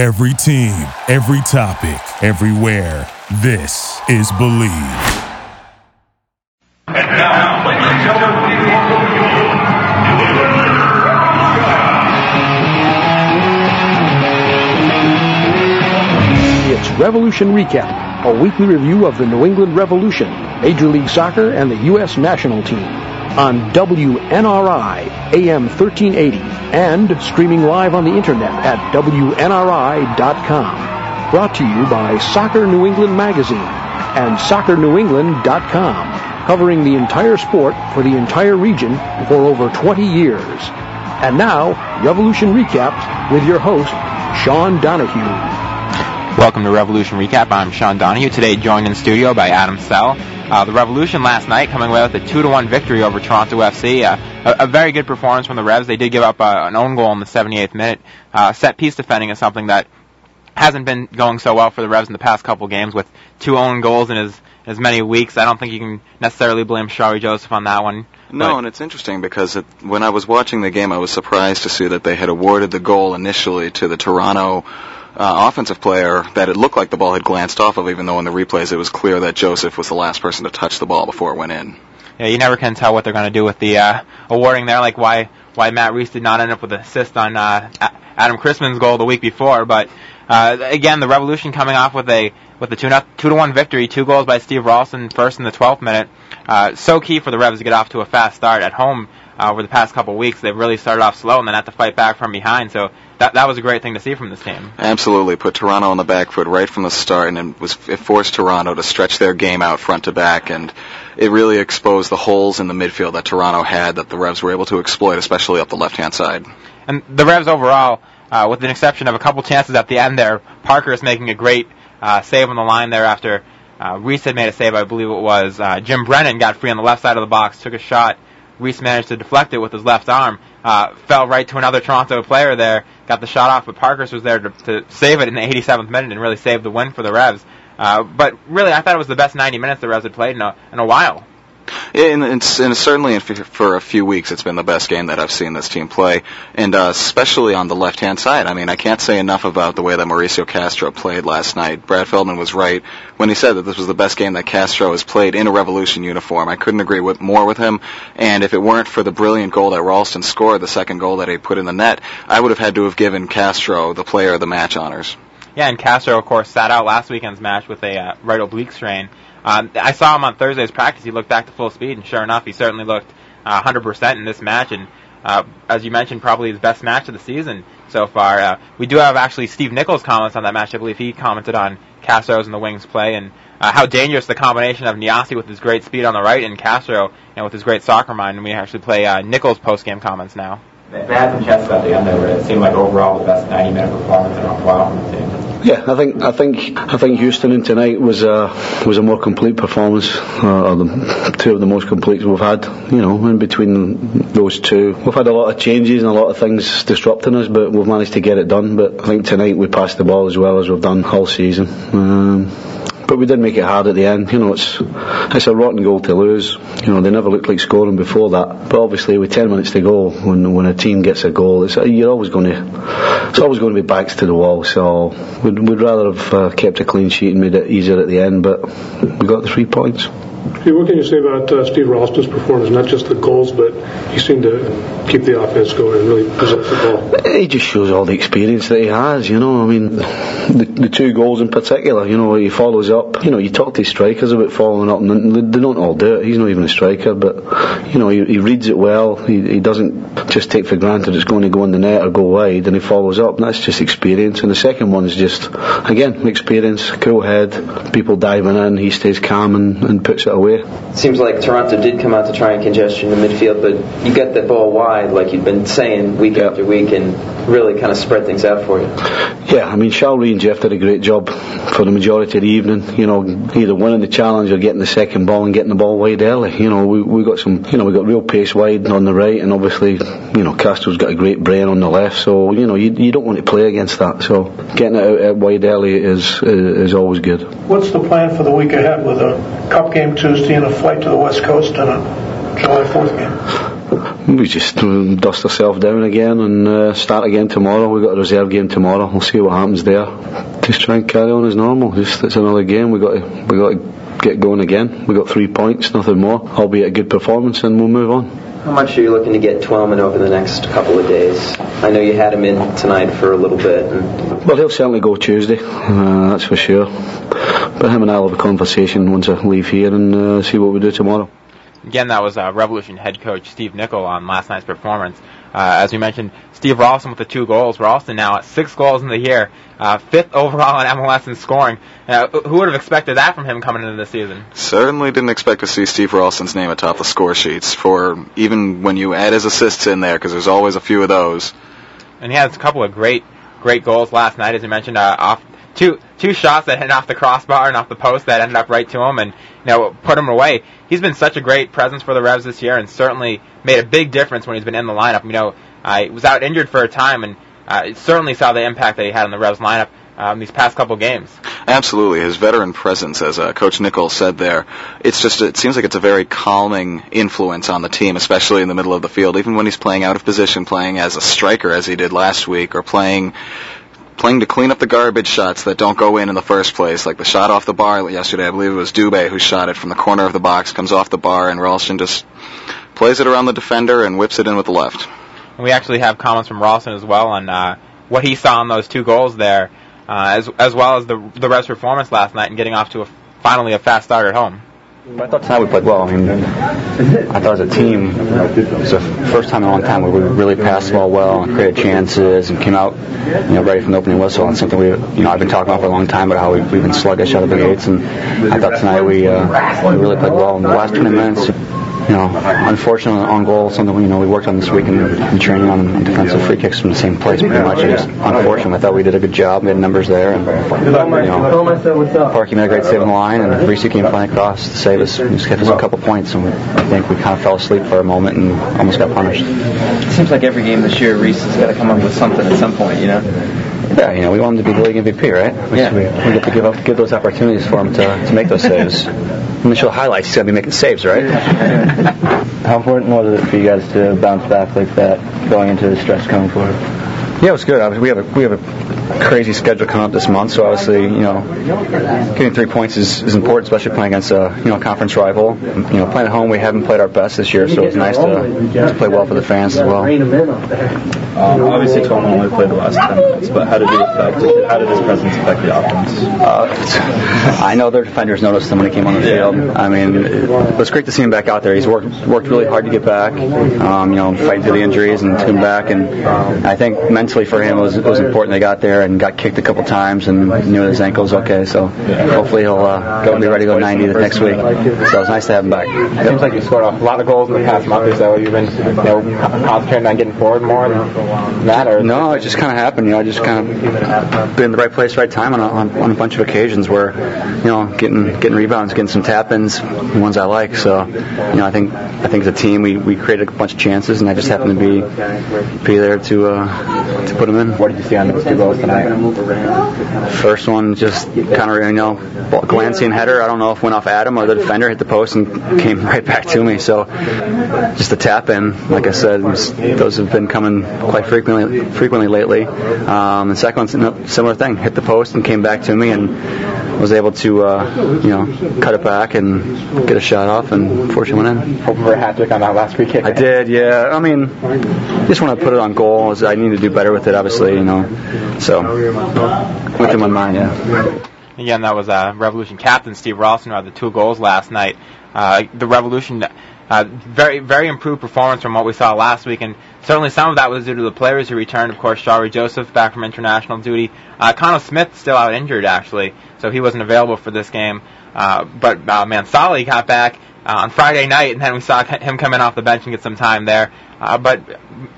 Every team, every topic, everywhere. This is Believe. And now, ladies and gentlemen, please welcome It's Revolution Recap, a weekly review of the New England Revolution, Major League Soccer, and the U.S. national team on WNRI AM 1380 and streaming live on the internet at WNRI.com. Brought to you by Soccer New England Magazine and SoccerNewEngland.com, covering the entire sport for the entire region for over 20 years. And now, Revolution Recap with your host, Sean Donahue. Welcome to Revolution Recap. I'm Sean Donahue. Today joined in studio by Adam Sell. Uh, the Revolution last night coming away with a 2 to 1 victory over Toronto FC. Uh, a, a, very good performance from the Revs. They did give up uh, an own goal in the 78th minute. Uh, set piece defending is something that hasn't been going so well for the Revs in the past couple games with two own goals in as, as many weeks. I don't think you can necessarily blame Shalrie Joseph on that one. No, and it's interesting because it, when I was watching the game, I was surprised to see that they had awarded the goal initially to the Toronto uh, offensive player that it looked like the ball had glanced off of, even though in the replays it was clear that Joseph was the last person to touch the ball before it went in. Yeah, you never can tell what they're going to do with the uh, awarding there, like why why Matt Reis did not end up with an assist on uh, Adam Cristman's goal the week before. But uh, again, the Revolution coming off with a with a two, not, two to one victory, two goals by Steve Ralston, first in the 12th minute. Uh, so key for the Revs to get off to a fast start at home uh, over the past couple of weeks. They've really started off slow and then had to fight back from behind. So that that was a great thing to see from this team. Absolutely, put Toronto on the back foot right from the start, and it was it forced Toronto to stretch their game out front to back, and it really exposed the holes in the midfield that Toronto had that the Revs were able to exploit, especially up the left hand side. And the Revs overall, uh, with an exception of a couple chances at the end there, Parker is making a great uh, save on the line there after. Uh, Reis had made a save, I believe it was. Uh, Jim Brennan got free on the left side of the box, took a shot. Reis managed to deflect it with his left arm. Uh, fell right to another Toronto player there, got the shot off, but Parkhurst was there to, to save it in the 87th minute and really save the win for the Revs. Uh, but really, I thought it was the best 90 minutes the Revs had played in a, in a while. And, and, certainly for a few weeks, it's been the best game that I've seen this team play, and uh, especially on the left-hand side. I mean, I can't say enough about the way that Mauricio Castro played last night. Brad Feldman was right when he said that this was the best game that Castro has played in a Revolution uniform. I couldn't agree with more with him. And if it weren't for the brilliant goal that Ralston scored, the second goal that he put in the net, I would have had to have given Castro the player of the match honors. Yeah, and Castro, of course, sat out last weekend's match with a uh, right oblique strain. Um, I saw him on Thursday's practice. He looked back to full speed, and sure enough, he certainly looked uh, 100% in this match. And uh, as you mentioned, probably his best match of the season so far. Uh, we do have actually Steve Nicol's comments on that match. I believe he commented on Castro's and the Wings play and uh, how dangerous the combination of Nyassi with his great speed on the right and Castro and with his great soccer mind. And we actually play uh, Nicol's post-game comments now. They had some chances at the end there where it seemed like overall the best 90-minute performance in a while from the team. Yeah, I think I think I think Houston in tonight was a was a more complete performance, uh, the, two of the most complete we've had. You know, in between those two, we've had a lot of changes and a lot of things disrupting us, but we've managed to get it done. But I think tonight we passed the ball as well as we've done all season. Um, but we did make it hard at the end. You know, it's it's a rotten goal to lose. You know, they never looked like scoring before that. But obviously, with 10 minutes to go, when when a team gets a goal, it's you're always going to it's always going to be backs to the wall. So we'd, we'd rather have uh, kept a clean sheet and made it easier at the end. But we got the three points. What can you say about uh, Steve Ralston's performance? Not just the goals, but he seemed to keep the offense going and really possess the ball. He just shows all the experience that he has. You know, I mean, the, the two goals in particular. You know, he follows up. You know, you talk to strikers about following up, and they don't all do it. He's not even a striker, but you know, he, he reads it well. He, he doesn't just take for granted it's going to go in the net or go wide, and he follows up. And that's just experience. And the second one is just again experience, cool head, people diving in. He stays calm and, and puts it away. Seems like Toronto did come out to try and congestion the midfield, but you get the ball wide, like you've been saying week Yeah. after week, and really kind of spread things out for you. Yeah, I mean, Shalrie and Jeff did a great job for the majority of the evening. You know, either winning the challenge or getting the second ball and getting the ball wide early. You know, we we got some, you know, we got real pace wide on the right, and obviously, you know, Castro's got a great brain on the left. So you know, you you don't want to play against that. So getting it out, out wide early is, is is always good. What's the plan for the week ahead with a cup game Tuesday and a flight to the West Coast and a July 4th game? we just dust ourselves down again and uh, start again tomorrow. We've got a reserve game tomorrow. We'll see what happens there. Just try and carry on as normal. Just it's another game. We got to, we got to get going again. We've got three points, nothing more. Albeit a good performance, and we'll move on. How much are you looking to get Twellman over the next couple of days? I know you had him in tonight for a little bit. And Well, he'll certainly go Tuesday. Uh, that's for sure. But him and I'll have a conversation once I leave here and uh, see what we do tomorrow. Again, that was uh, Revolution head coach Steve Nicol on last night's performance. Uh, as we mentioned, Steve Ralston with the two goals. Ralston now at six goals in the year, uh, fifth overall in MLS in scoring. Uh, who would have expected that from him coming into the season? Certainly didn't expect to see Steve Ralston's name atop the score sheets for even when you add his assists in there, because there's always a few of those. And he has a couple of great, great goals last night, as you mentioned. Uh, off two two shots that hit off the crossbar and off the post that ended up right to him, and you know put him away. He's been such a great presence for the Revs this year, and certainly made a big difference when he's been in the lineup. You know, uh, he was out injured for a time, and uh, certainly saw the impact that he had on the Revs lineup um, these past couple games. Absolutely, his veteran presence, as uh, Coach Nichols said there, it's just it seems like it's a very calming influence on the team, especially in the middle of the field. Even when he's playing out of position, playing as a striker as he did last week, or playing playing to clean up the garbage shots that don't go in in the first place, like the shot off the bar yesterday. I believe it was Dubé who shot it from the corner of the box, comes off the bar, and Ralston just plays it around the defender and whips it in with the left. And we actually have comments from Ralston as well on uh, what he saw on those two goals there, uh, as as well as the the Revs' performance last night and getting off to a finally a fast start at home. I thought tonight we played well. I mean, I thought as a team, it was the first time in a long time where we really passed the ball well and created chances and came out, you know, ready from the opening whistle. And something we, you know, I've been talking about for a long time about how we, we've been sluggish out of the gates. And I thought tonight we, uh, we really played well in the last 20 minutes. You know, unfortunately on goal, something we, you know we worked on this week in, in training on defensive free kicks from the same place pretty much. It's unfortunate. I thought we did a good job, made numbers there, and you know, Parky made a great save on the line, and Reis came flying across to save us, just get us a couple points, and we, I think we kind of fell asleep for a moment and almost got punished. It seems like every game this year, Reis has got to come up with something at some point, you know. Yeah, you know, we want him to be the league MVP, right? Yeah. We, we get to give up, give those opportunities for him to, to make those saves. When they show highlights, he's got to be making saves, right? How important was it for you guys to bounce back like that going into the stretch coming forward? Yeah, it was good. Obviously, we have a we have a crazy schedule coming up this month, so obviously, you know, getting three points is, is important, especially playing against a you know conference rival. You know, playing at home, we haven't played our best this year, so it's nice to, to play well for the fans as well. Um, obviously, Twellman only played the last 10 minutes, but how did it affect, how did his presence affect the offense? Uh, I know their defenders noticed him when he came on the field. I mean, it was great to see him back out there. He's worked worked really hard to get back. Um, you know, fighting through the injuries and come back. And I think mentally for him it was it was important they got there and got kicked a couple times and knew his ankle's okay. So hopefully he'll uh, go and be ready to go 90 the next week. So it was nice to have him back. It seems like you scored a lot of goals in the past month or so. You've been you know, concentrating on getting forward more than that, or No, it just kind of happened. You know, I just kind of been in the right place, right time on a, on, on a bunch of occasions where, you know, getting getting rebounds, getting some tap-ins, the ones I like. So, you know, I think I think as a team we, we created a bunch of chances, and I just happened to be be there to uh, to put them in. what did you see on those two goals tonight? First one just kind of you know glancing header. I don't know if it went off Adam or the defender hit the post and came right back to me. So just a tap in, like I said, was- those have been coming quite frequently frequently lately. Um, the second one's a similar thing, hit the post and came back to me and was able to uh, you know cut it back and get a shot off and unfortunately went in. Hoping for a hat trick on that last free kick. I did, yeah. I mean, just when I put it on goal, I need to do better with it, obviously, you know. So, with within my mind, yeah. Again, that was uh, Revolution captain Steve Ralston who had the two goals last night. Uh, the Revolution, uh, very very improved performance from what we saw last week, and certainly some of that was due to the players who returned. Of course, Shalrie Joseph back from international duty. Uh, Khano Smith still out injured actually, so he wasn't available for this game. Uh, but uh, Mansally got back uh, on Friday night, and then we saw him come in off the bench and get some time there. Uh, but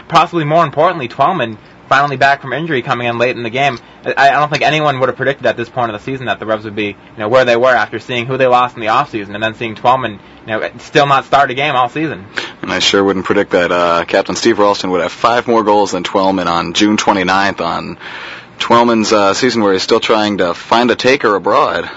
possibly more importantly, Twellman finally back from injury coming in late in the game. I, I don't think anyone would have predicted at this point of the season that the Revs would be, you know, where they were after seeing who they lost in the offseason and then seeing Twellman, you know, still not start a game all season. And I sure wouldn't predict that uh, Captain Steve Ralston would have five more goals than Twellman on June 29th on Twellman's uh, season where he's still trying to find a taker abroad.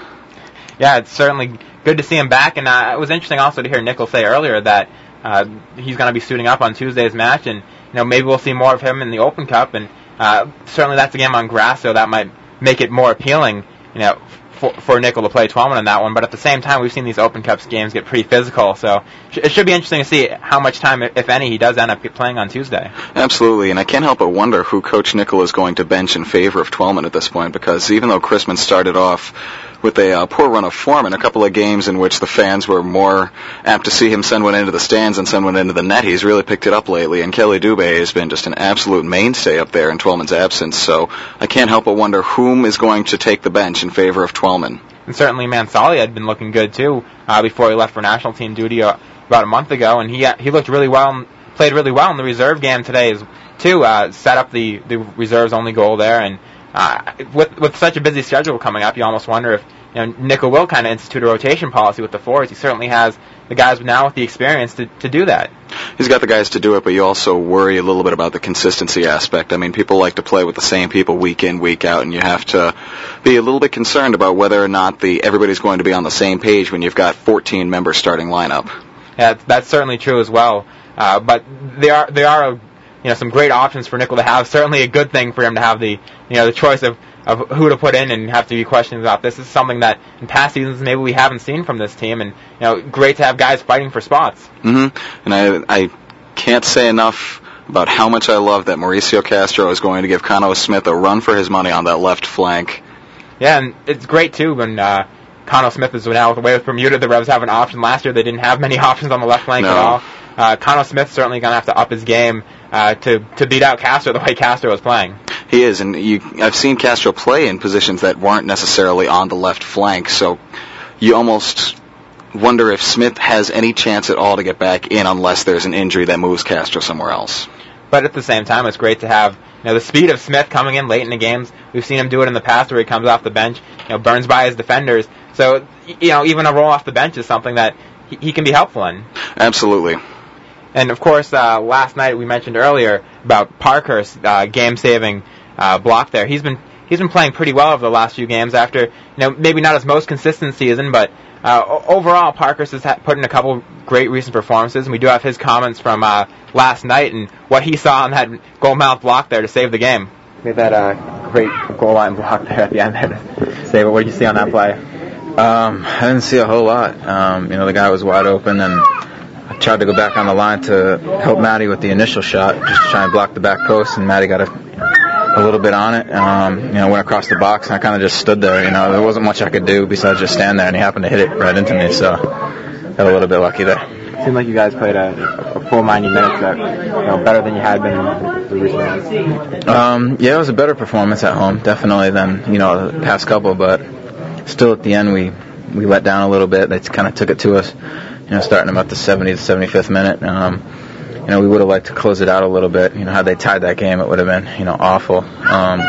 Yeah, it's certainly good to see him back, and uh, it was interesting also to hear Nichols say earlier that uh, he's going to be suiting up on Tuesday's match, and you know maybe we'll see more of him in the Open Cup, and uh, certainly that's a game on grass, so that might make it more appealing, you know, for, for Nicol to play Twellman in that one. But at the same time, we've seen these Open Cups games get pretty physical, so sh- it should be interesting to see how much time, if any, he does end up playing on Tuesday. Absolutely, and I can't help but wonder who Coach Nicol is going to bench in favor of Twellman at this point, because even though Cristman started off with a uh, poor run of form in a couple of games in which the fans were more apt to see him send one into the stands and send one into the net. He's really picked it up lately, and Kheli Dubé has been just an absolute mainstay up there in Twellman's absence. So I can't help but wonder whom is going to take the bench in favor of Twellman. And certainly Mansally had been looking good too uh, before he left for national team duty uh, about a month ago, and he uh, he looked really well, played really well in the reserve game today too. Uh, set up the the reserves only goal there, and uh, with with such a busy schedule coming up, you almost wonder if you know Nicol will kind of institute a rotation policy with the forwards. He certainly has the guys now with the experience to to do that. He's got the guys to do it, but you also worry a little bit about the consistency aspect. I mean, people like to play with the same people week in, week out, and you have to be a little bit concerned about whether or not the everybody's going to be on the same page when you've got 14 members starting lineup. Yeah, that's certainly true as well. Uh, but there are there are you know some great options for Nicol to have. Certainly a good thing for him to have the you know the choice of of who to put in and have to be questions about this. This is something that in past seasons maybe we haven't seen from this team, and you know, great to have guys fighting for spots. Mm-hmm. And I I can't say enough about how much I love that Mauricio Castro is going to give Khano Smith a run for his money on that left flank. Yeah, and it's great too when uh, Khano Smith is now away with Bermuda. The Revs have an option. Last year they didn't have many options on the left flank No. at all. Uh, Khano Smith's certainly going to have to up his game uh, to to beat out Castro the way Castro was playing. He is, and you, I've seen Castro play in positions that weren't necessarily on the left flank, so you almost wonder if Smith has any chance at all to get back in unless there's an injury that moves Castro somewhere else. But at the same time, it's great to have you know the speed of Smith coming in late in the games. We've seen him do it in the past where he comes off the bench, you know, burns by his defenders. So you know, even a roll off the bench is something that he, he can be helpful in. Absolutely. And of course, uh, last night we mentioned earlier about Parkhurst uh, game-saving uh, block there. He's been he's been playing pretty well over the last few games. After you know maybe not his most consistent season, but uh, overall Parkhurst has ha- put in a couple great recent performances. And we do have his comments from uh, last night and what he saw on that goal mouth block there to save the game. Made that uh, great goal line block there at the end there to save it. What did you see on that play? Um, I didn't see a whole lot. Um, you know, the guy was wide open, and I tried to go back on the line to help Matty with the initial shot, just to try and block the back post, and Matty got a, a little bit on it. Um, you know, went across the box, and I kind of just stood there. You know, there wasn't much I could do besides just stand there, and he happened to hit it right into me, so got a little bit lucky there. Seemed like you guys played a, a full 90 minutes, that, you know, better than you had been in the recent. Um, yeah, it was a better performance at home, definitely than you know the past couple, but still at the end we we let down a little bit. They kind of took it to us, you know, starting about the 70th, 75th minute. Um, you know, we would have liked to close it out a little bit. You know, had they tied that game, it would have been you know awful. Um,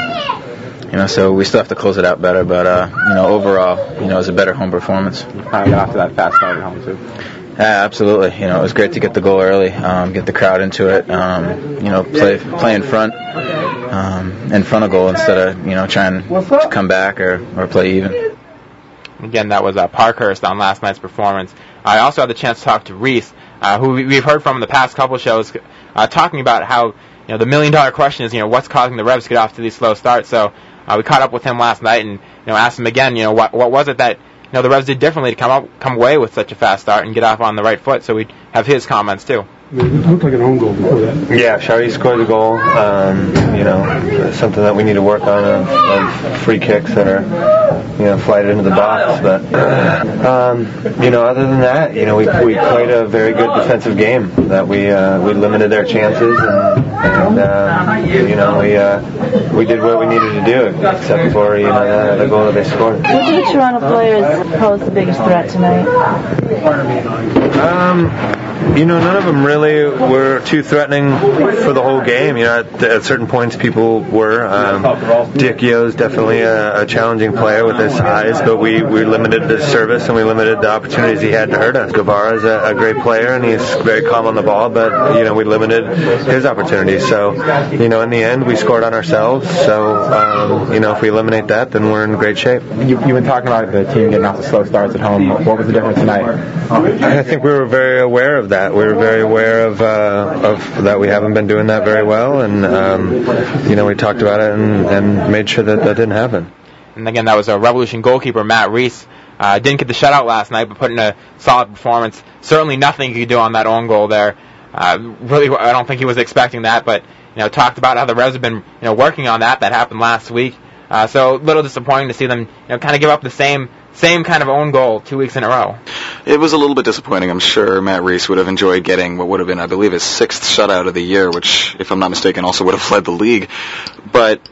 you know, so we still have to close it out better. But uh, you know, overall, you know, it was a better home performance. Finally got off to that fast start at home too. Yeah, absolutely. You know, it was great to get the goal early, um, get the crowd into it. Um, you know, play play in front, um, in front of goal instead of you know trying to come back or or play even. Again, that was uh, Parkhurst on last night's performance. I also had the chance to talk to Reis, uh, who we- we've heard from in the past couple shows, uh, talking about how you know the million dollar question is you know what's causing the Revs to get off to these slow starts. So uh, we caught up with him last night and you know asked him again, you know what what was it that you know the Revs did differently to come up come away with such a fast start and get off on the right foot. So we have his comments too. Looked like an own goal before that. Yeah, Shalrie scored the goal. Um, you know, something that we need to work on of, of free kicks that are, you know, flighted into the box. But, um, you know, other than that, you know, we, we played a very good defensive game. That we uh, we limited their chances, and, and uh, you know, we uh, we did what we needed to do, except for you know the, the goal that they scored. Which of the Toronto players posed the biggest threat tonight? Um, you know, none of them really were too threatening for the whole game. You know, at, at certain points, people were. Um, Dichio's definitely a, a challenging player with his size, but we, we limited his service and we limited the opportunities he had to hurt us. Guevara is a, a great player and he's very calm on the ball, but you know, we limited his opportunities. Opportunity. So, you know, in the end, we scored on ourselves. So, um, you know, if we eliminate that, then we're in great shape. You, you've been talking about the team getting off the slow starts at home. What was the difference tonight? I think we were very aware of that. We were very aware of, uh, of that we haven't been doing that very well, and um, you know, we talked about it and, and made sure that that didn't happen. And again, that was a Revolution goalkeeper, Matt Reis. Uh, didn't get the shutout last night, but put in a solid performance. Certainly nothing you could do on that own goal there. Uh, really, I don't think he was expecting that, but you know, talked about how the Revs have been you know working on that. That happened last week. Uh, so a little disappointing to see them you know kind of give up the same same kind of own goal two weeks in a row. It was a little bit disappointing. I'm sure Matt Reis would have enjoyed getting what would have been, I believe, his sixth shutout of the year, which, if I'm not mistaken, also would have led the league. But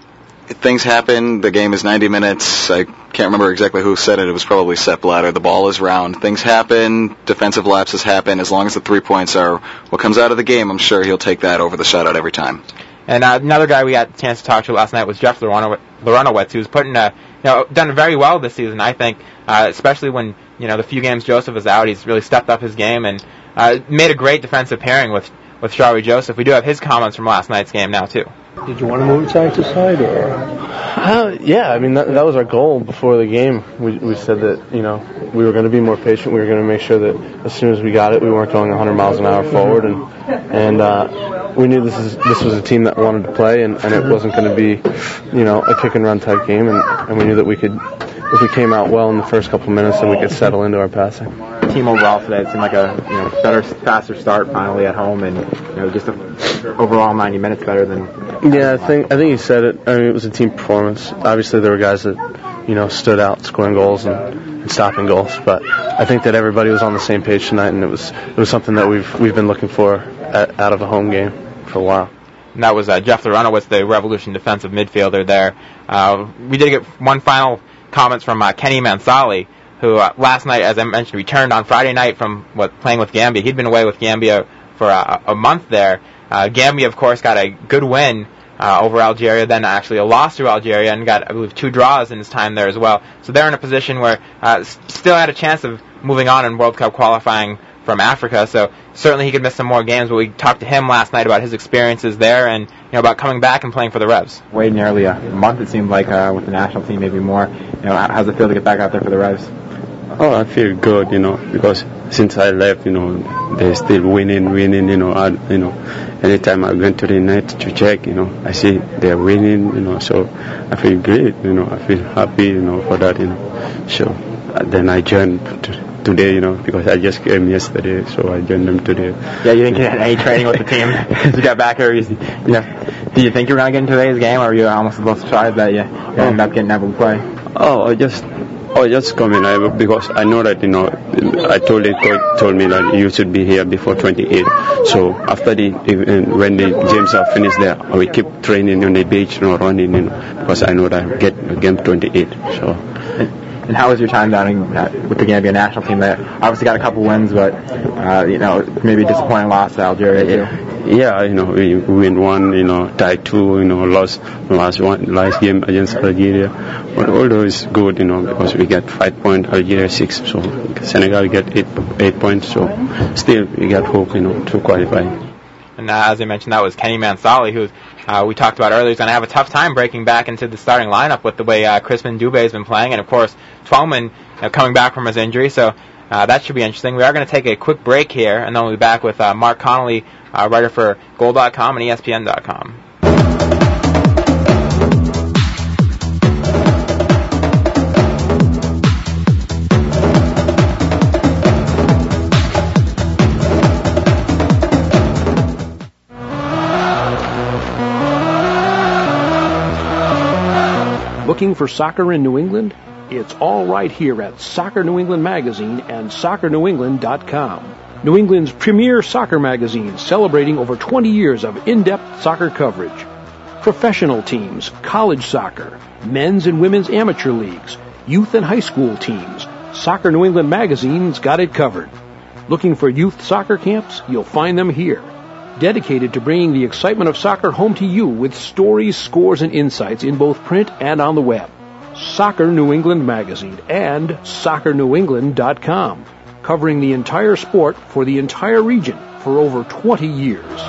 things happen. The game is 90 minutes. I can't remember exactly who said it. It was probably Sepp Blatter. The ball is round. Things happen. Defensive lapses happen. As long as the three points are what comes out of the game, I'm sure he'll take that over the shutout every time. And uh, another guy we had a chance to talk to last night was Jeff Larentowicz, who's putting a, you know, done very well this season. I think, uh, especially when you know the few games Joseph is out, he's really stepped up his game and uh, made a great defensive pairing with with Shalrie Joseph. We do have his comments from last night's game now too. Did you want to move side to side, or? Uh, yeah, I mean that, that was our goal before the game. We, we said that you know we were going to be more patient. We were going to make sure that as soon as we got it, we weren't going 100 miles an hour forward, and and uh, we knew this is this was a team that wanted to play, and, and it wasn't going to be you know a kick and run type game, and, and we knew that we could if we came out well in the first couple of minutes, then we could settle into our passing. Team overall today, it seemed like a you know better, faster start finally at home, and you know just a, overall 90 minutes better than. Yeah, I think I think you said it. I mean, it was a team performance. Obviously, there were guys that you know stood out, scoring goals and, and stopping goals, but I think that everybody was on the same page tonight, and it was it was something that we've we've been looking for at, out of a home game for a while. And that was uh, Jeff Larentowicz, the Revolution defensive midfielder there. Uh, we did get one final comments from uh, Kenny Mansally, who uh, last night, as I mentioned, returned on Friday night from what playing with Gambia. He'd been away with Gambia for a, a month there. Uh, Gambia, of course, got a good win uh, over Algeria, then actually a loss to Algeria, and got, I believe, two draws in his time there as well. So they're in a position where uh, still had a chance of moving on in World Cup qualifying from Africa. So certainly he could miss some more games. But we talked to him last night about his experiences there and you know about coming back and playing for the Revs. Wait nearly a month it seemed like uh, with the national team, maybe more. You know, how's it feel to get back out there for the Revs? Oh, I feel good, you know, because since I left, you know, they're still winning, winning, you know, I, you know, anytime I went to the net to check, you know, I see they're winning, you know, so I feel great, you know, I feel happy, you know, for that, you know. So then I joined today, you know, because I just came yesterday, so I joined them today. Yeah, you didn't get any training with the team. you got back here. You, you know, did you think you're gonna get in today's game, or were you almost a little surprised that you, you ended up getting able to play? Oh, I just. Oh, just coming I, because I know that you know I told the coach told me that you should be here before 28. So after the when the games are finished there, I will keep training on the beach, you know, running, you know, because I know that I get game 28. So. And how was your time down with the Gambia national team? That obviously got a couple wins, but uh, you know maybe a disappointing loss to Algeria too. Yeah, you know we win one, you know tied two, you know lost last one last game against Algeria. But although it's good, you know because we get five points, Algeria six, so Senegal get eight eight points. So still we got hope, you know, to qualify. And uh, as I mentioned, that was Kenny Mansally, who uh, we talked about earlier. He's going to have a tough time breaking back into the starting lineup with the way uh, Crispin Dubé has been playing, and of course Twellman uh, coming back from his injury. So uh, that should be interesting. We are going to take a quick break here, and then we'll be back with uh, Marc Connolly, uh, writer for Goal.com and ESPN.com. Looking for soccer in New England? It's all right here at Soccer New England Magazine and soccernewengland.com. New England's premier soccer magazine celebrating over 20 years of in-depth soccer coverage. Professional teams, college soccer, men's and women's amateur leagues, youth and high school teams. Soccer New England Magazine's got it covered. Looking for youth soccer camps? You'll find them here dedicated to bringing the excitement of soccer home to you with stories, scores, and insights in both print and on the web. Soccer New England Magazine and soccernewengland.com, covering the entire sport for the entire region for over 20 years.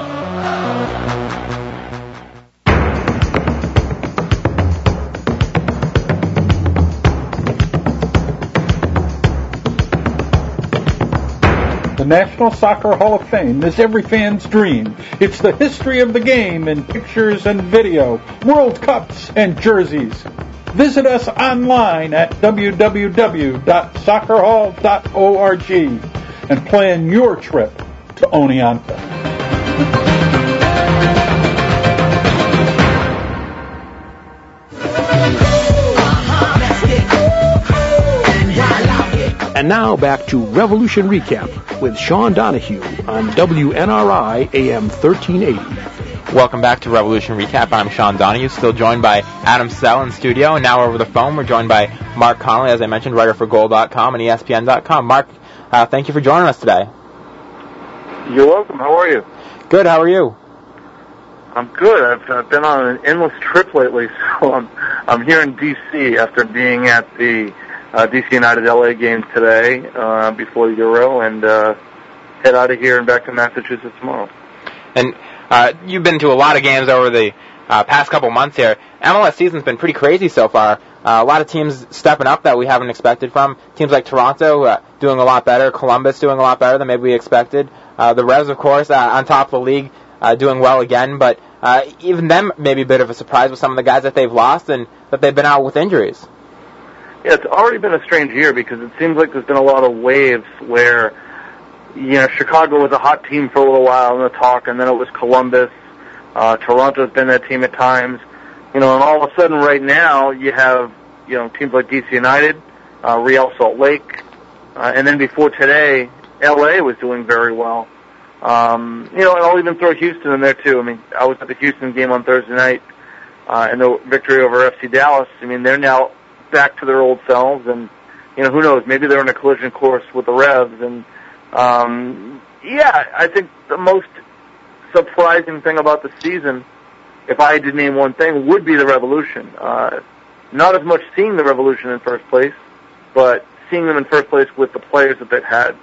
National Soccer Hall of Fame is every fan's dream. It's the history of the game in pictures and video, World Cups and jerseys. Visit us online at www.soccerhall.org and plan your trip to Oneonta. And now back to Revolution Recap with Sean Donahue on WNRI AM 1380. Welcome back to Revolution Recap. I'm Sean Donahue, still joined by Adam Sell in studio, and now over the phone we're joined by Marc Connolly, as I mentioned, writer for Goal.com and ESPN.com. Marc, uh, thank you for joining us today. You're welcome. How are you? Good. How are you? I'm good. I've, I've been on an endless trip lately, so I'm I'm here in D.C. after being at the uh, DC United LA game today uh, before Euro, and uh, head out of here and back to Massachusetts tomorrow. And uh, you've been to a lot of games over the uh, past couple months here. MLS season's been pretty crazy so far. Uh, a lot of teams stepping up that we haven't expected from. Teams like Toronto uh, doing a lot better, Columbus doing a lot better than maybe we expected. Uh, the Revs, of course, uh, on top of the league, uh, doing well again. But uh, even them, maybe a bit of a surprise with some of the guys that they've lost and that they've been out with injuries. Yeah, it's already been a strange year because it seems like there's been a lot of waves where, you know, Chicago was a hot team for a little while in the talk, and then it was Columbus. Uh, Toronto's been that team at times, you know, and all of a sudden right now you have, you know, teams like DC United, uh, Real Salt Lake, uh, and then before today, LA was doing very well. Um, you know, and I'll even throw Houston in there too. I mean, I was at the Houston game on Thursday night, uh, and the victory over FC Dallas. I mean, they're now back to their old selves, and you know, who knows? Maybe they're in a collision course with the Revs, and um, yeah, I think the most surprising thing about the season, if I had to name one thing, would be the Revolution. Uh, not as much seeing the Revolution in first place, but seeing them in first place with the players that they've had.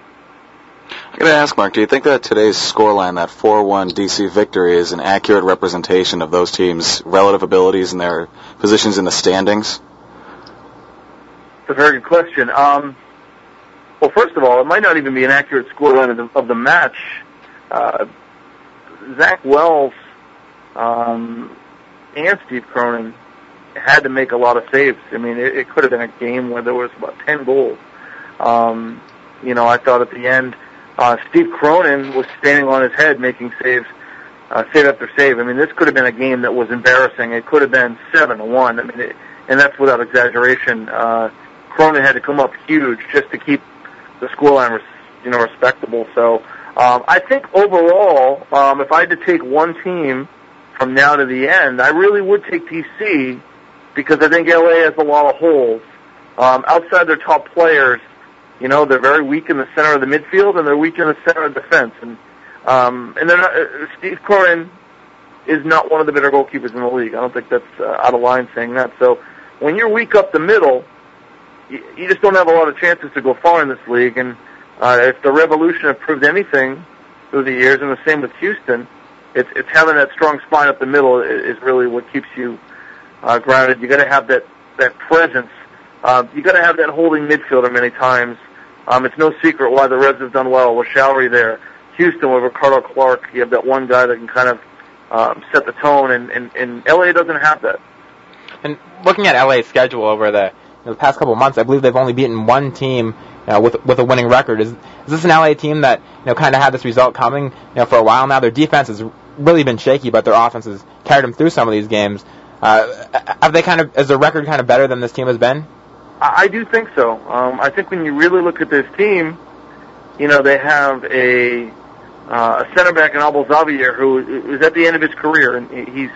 I'm going to ask Marc, do you think that today's scoreline, that 4-1 DC victory, is an accurate representation of those teams' relative abilities and their positions in the standings? It's a very good question. Um, well, first of all, it might not even be an accurate scoreline of the, of the match. Uh, Zach Wells um, and Steve Cronin had to make a lot of saves. I mean, it, it could have been a game where there was about 10 goals. Um, you know, I thought at the end, uh, Steve Cronin was standing on his head making saves, uh, save after save. I mean, this could have been a game that was embarrassing. It could have been 7 to 1. I mean, it, and that's without exaggeration. Uh, Cronin had to come up huge just to keep the scoreline, you know, respectable. So um, I think overall, um, if I had to take one team from now to the end, I really would take DC because I think LA has a lot of holes. Um, outside their top players, you know, they're very weak in the center of the midfield and they're weak in the center of defense. And um, and not, uh, Steve Cronin is not one of the better goalkeepers in the league. I don't think that's uh, out of line saying that. So when you're weak up the middle, you, you just don't have a lot of chances to go far in this league. And uh, if the Revolution have proved anything through the years, and the same with Houston, it's it's having that strong spine up the middle is, is really what keeps you uh, grounded. You got to have that that presence. Uh, you got to have that holding midfielder many times. Um, it's no secret why the Reds have done well with Shalrie there. Houston with Ricardo Clark, you have that one guy that can kind of um, set the tone, and, and, and LA doesn't have that. And looking at LA's schedule over the, know, the past couple of months, I believe they've only beaten one team you know, with with a winning record. Is is this an LA team that you know kind of had this result coming you know for a while now? Their defense has really been shaky, but their offense has carried them through some of these games. Uh, have they kind of is their record kind of better than this team has been? I, I do think so. Um, I think when you really look at this team, you know they have a uh, a center back in Abel Xavier who is at the end of his career, and he's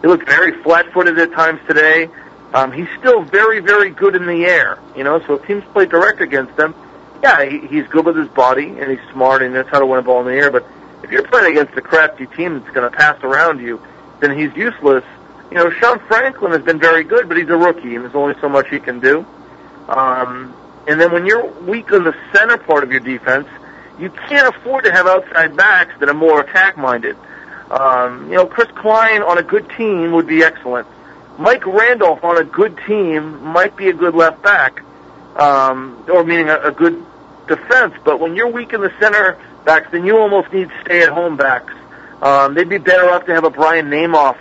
he looked very flat-footed at times today. Um, he's still very, very good in the air, you know. So if teams play direct against him, yeah, he, he's good with his body and he's smart and knows how to win a ball in the air. But if you're playing against a crafty team that's going to pass around you, then he's useless. You know, Sean Franklin has been very good, but he's a rookie and there's only so much he can do. Um, and then when you're weak on the center part of your defense, you can't afford to have outside backs that are more attack minded. Um, you know, Chris Klein on a good team would be excellent. Mike Randolph on a good team might be a good left back, um, or meaning a, a good defense. But when you're weak in the center backs, then you almost need stay-at-home backs. Um, they'd be better off to have a Brian Namoff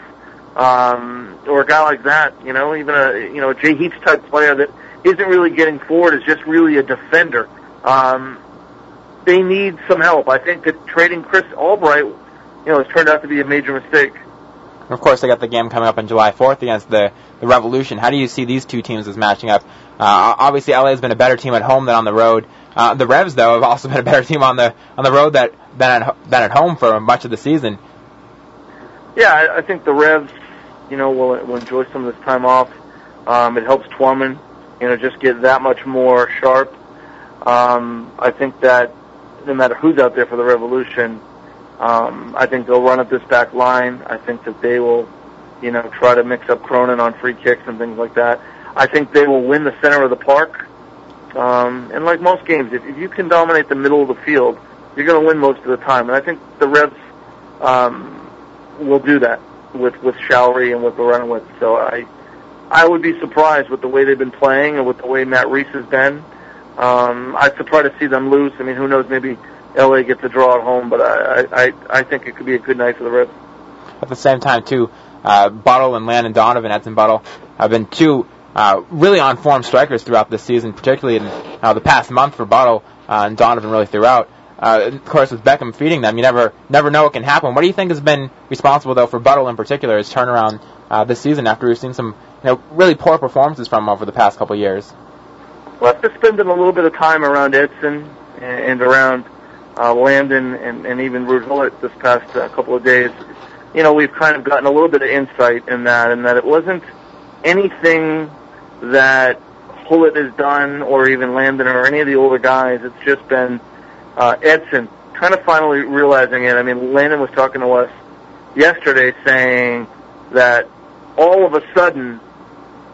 um, or a guy like that. You know, even a you know a Jay Heaps type player that isn't really getting forward is just really a defender. Um, they need some help. I think that trading Chris Albright, you know, has turned out to be a major mistake. Of course, they got the game coming up on July 4th against the, the Revolution. How do you see these two teams as matching up? Uh, obviously, LA has been a better team at home than on the road. Uh, the Revs, though, have also been a better team on the on the road that than at, than at home for much of the season. Yeah, I, I think the Revs, you know, will, will enjoy some of this time off. Um, it helps Twellman, you know, just get that much more sharp. Um, I think that no matter who's out there for the Revolution, um, I think they'll run up this back line. I think that they will, you know, try to mix up Cronin on free kicks and things like that. I think they will win the center of the park. Um, and like most games, if, if you can dominate the middle of the field, you're going to win most of the time. And I think the Revs um, will do that with with Shalrie and with Larentowicz. So I I would be surprised with the way they've been playing and with the way Matt Reis has been. Um, I'd surprised to see them lose. I mean, who knows? Maybe LA gets a draw at home, but I I I think it could be a good night for the Reds. At the same time, too, uh, Buddle and Landon Donovan, Edson Buddle, have been two uh, really on form strikers throughout this season, particularly in uh, the past month for Buddle uh, and Donovan really throughout. Uh, of course, with Beckham feeding them, you never never know what can happen. What do you think has been responsible, though, for Buddle in particular, his turnaround uh, this season after we've seen some you know really poor performances from him over the past couple of years? Well, after spending a little bit of time around Edson and, and around uh, Landon and, and even Gullit this past uh, couple of days, you know, we've kind of gotten a little bit of insight in that, and that it wasn't anything that Gullit has done, or even Landon, or any of the older guys. It's just been uh, Edson kind of finally realizing it. I mean, Landon was talking to us yesterday saying that all of a sudden,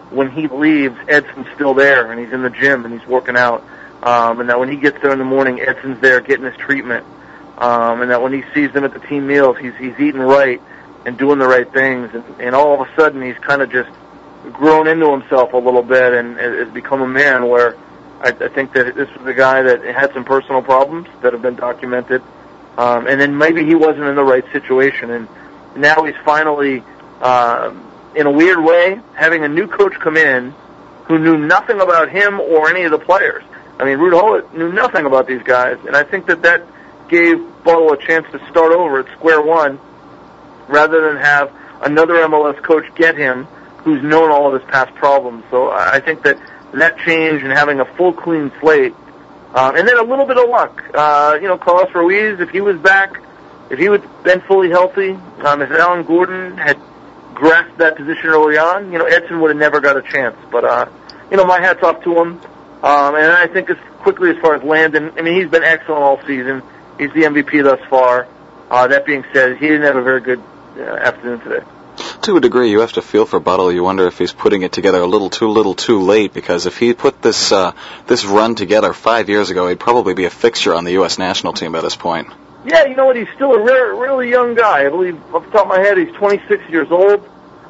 when he leaves, Edson's still there, and he's in the gym and he's working out. Um, and that when he gets there in the morning, Edson's there getting his treatment. Um, and that when he sees them at the team meals, he's he's eating right and doing the right things. And, and all of a sudden, he's kind of just grown into himself a little bit and has become a man where I, I think that this was a guy that had some personal problems that have been documented. Um, and then maybe he wasn't in the right situation. And now he's finally, um, in a weird way, having a new coach come in who knew nothing about him or any of the players. I mean, Ruud Gullit knew nothing about these guys. And I think that that gave Buddle a chance to start over at square one rather than have another MLS coach get him who's known all of his past problems. So I think that that change and having a full clean slate, um, and then a little bit of luck. Uh, you know, Carlos Ruiz, if he was back, if he had been fully healthy, um, if Alan Gordon had grasped that position early on, you know, Edson would have never got a chance. But uh, you know, my hats off to him. Um, and I think as quickly as far as Landon, I mean, he's been excellent all season. He's the MVP thus far. Uh, that being said, he didn't have a very good uh, afternoon today. To a degree, you have to feel for Buddle. You wonder if he's putting it together a little too little too late because if he put this uh, this run together five years ago, he'd probably be a fixture on the U.S. national team by this point. Yeah, you know what? He's still a re- really young guy. I believe, off the top of my head, he's 26 years old.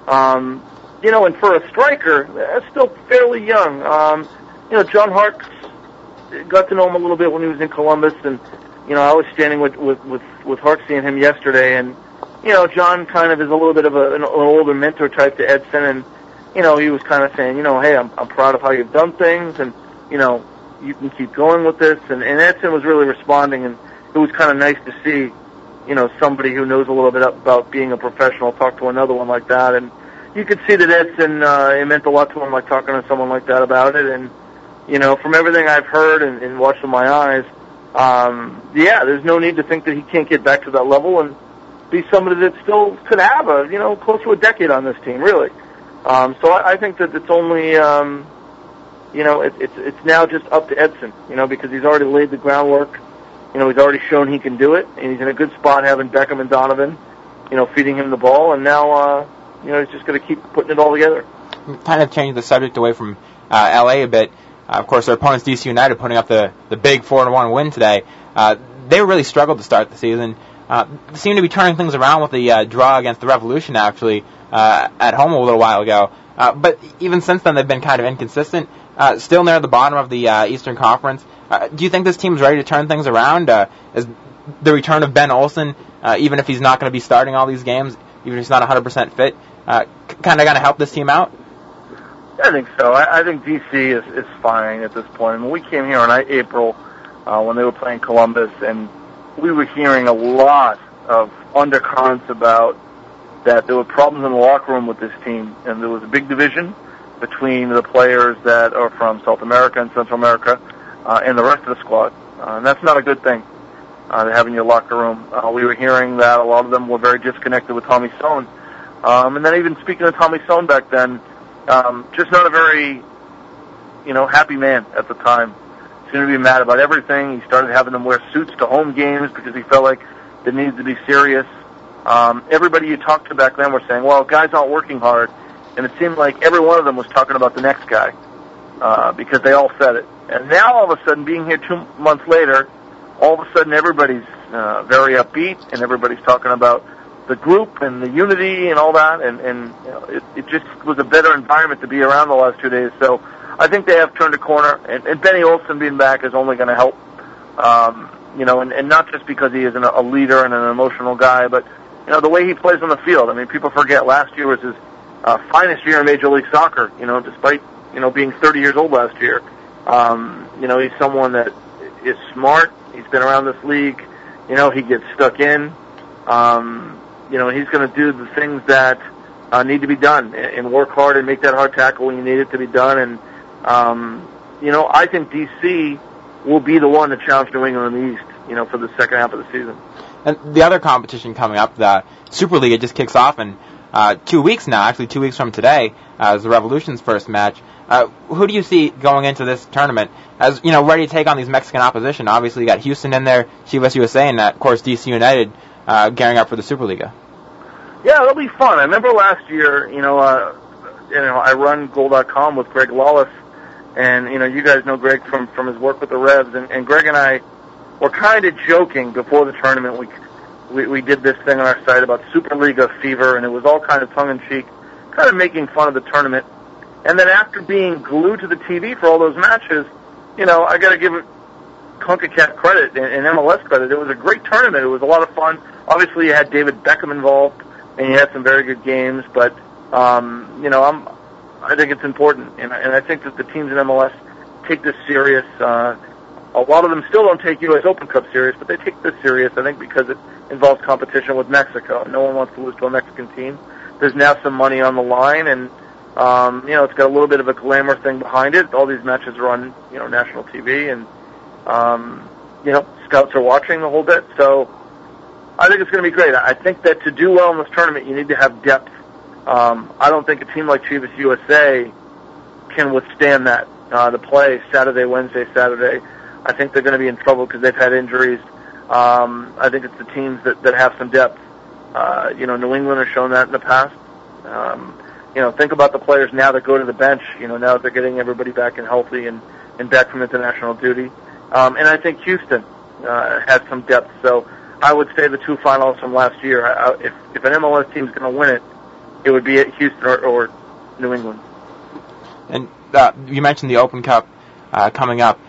Um, you know, and for a striker, that's still fairly young. Um, you know, John Harkes got to know him a little bit when he was in Columbus, and you know, I was standing with with with, with Harkes and him yesterday, and you know, John kind of is a little bit of a, an, an older mentor type to Edson, and you know, he was kind of saying, you know, hey, I'm I'm proud of how you've done things, and you know, you can keep going with this, and, and Edson was really responding, and it was kind of nice to see, you know, somebody who knows a little bit about being a professional talk to another one like that, and you could see that Edson, uh, it meant a lot to him, like talking to someone like that about it, and you know, from everything I've heard and, and watched with my eyes, um, yeah, there's no need to think that he can't get back to that level and be somebody that still could have a, you know, close to a decade on this team, really. Um, so I, I think that it's only, um, you know, it, it's it's now just up to Edson, you know, because he's already laid the groundwork. You know, he's already shown he can do it, and he's in a good spot having Beckham and Donovan, you know, feeding him the ball, and now, uh, you know, he's just going to keep putting it all together. Kind of change the subject away from uh, LA a bit. Uh, of course, their opponents, DC United, putting up the, the big 4 to 1 win today. Uh, they really struggled to start the season. Uh, seem to be turning things around with the uh, draw against the Revolution, actually, uh, at home a little while ago. Uh, but even since then, they've been kind of inconsistent. Uh, still near the bottom of the uh, Eastern Conference. Uh, do you think this team's ready to turn things around? Uh, is the return of Ben Olsen, uh, even if he's not going to be starting all these games, even if he's not 100% fit, uh, kind of going to help this team out? I think so. I, I think DC is, is fine at this point. I mean, we came here in April uh, when they were playing Columbus, and we were hearing a lot of undercurrents about that there were problems in the locker room with this team, and there was a big division between the players that are from South America and Central America uh, and the rest of the squad. Uh, and that's not a good thing uh, to have in your locker room. Uh, we were hearing that a lot of them were very disconnected with Tommy Soehn. Um, and then even speaking of Tommy Soehn back then, um, just not a very, you know, happy man at the time. Seemed to be mad about everything. He started having them wear suits to home games because he felt like it needed to be serious. Um, everybody you talked to back then were saying, well, guys aren't working hard. And it seemed like every one of them was talking about the next guy uh, because they all said it. And now all of a sudden, being here two months later, all of a sudden everybody's uh, very upbeat and everybody's talking about the group and the unity and all that, and and it, it just was a better environment to be around the last two days. So I think they have turned a corner, and, and Benny Olsen being back is only going to help. Um, you know, and, and not just because he is an, a leader and an emotional guy, but you know the way he plays on the field. I mean, people forget last year was his uh, finest year in Major League Soccer. You know, despite you know being 30 years old last year. Um, you know, he's someone that is smart. He's been around this league. You know, he gets stuck in. Um, you know, he's going to do the things that uh, need to be done and, work hard and make that hard tackle when you need it to be done. And um, you know, I think DC will be the one to challenge New England in the East. You know, for the second half of the season. And the other competition coming up, the Superliga just kicks off in uh, two weeks now. Actually, two weeks from today uh, is the Revolution's first match. Uh, who do you see going into this tournament as you know ready to take on these Mexican opposition? Obviously, you got Houston in there, Chivas USA, and of course DC United uh, gearing up for the Superliga. Yeah, it'll be fun. I remember last year, you know, uh, you know, I run Goal.com with Greg Lawless, and you know, you guys know Greg from from his work with the Revs, and, and Greg and I were kind of joking before the tournament. We, we we did this thing on our site about Superliga fever, and it was all kind of tongue in cheek, kind of making fun of the tournament. And then after being glued to the TV for all those matches, you know, I got to give CONCACAF credit and, and MLS credit. It was a great tournament. It was a lot of fun. Obviously, you had David Beckham involved, and you had some very good games. But um, you know, I'm I think it's important, and, and I think that the teams in MLS take this serious. Uh, a lot of them still don't take U.S. Open Cup serious, but they take this serious. I think because it involves competition with Mexico. No one wants to lose to a Mexican team. There's now some money on the line, and um, you know it's got a little bit of a glamour thing behind it. All these matches are on you know national TV, and um, you know scouts are watching the whole bit. So I think it's going to be great. I think that to do well in this tournament, you need to have depth. Um, I don't think a team like Chivas USA can withstand that uh, to play Saturday, Wednesday, Saturday. I think they're going to be in trouble because they've had injuries. Um, I think it's the teams that, that have some depth. Uh, you know, New England has shown that in the past. Um, you know, think about the players now that go to the bench. You know, now that they're getting everybody back and healthy and, and back from international duty. Um, and I think Houston uh, has some depth. So I would say the two finals from last year. I, if if an MLS team is going to win it, it would be at Houston or, or New England. And uh, you mentioned the Open Cup uh, coming up.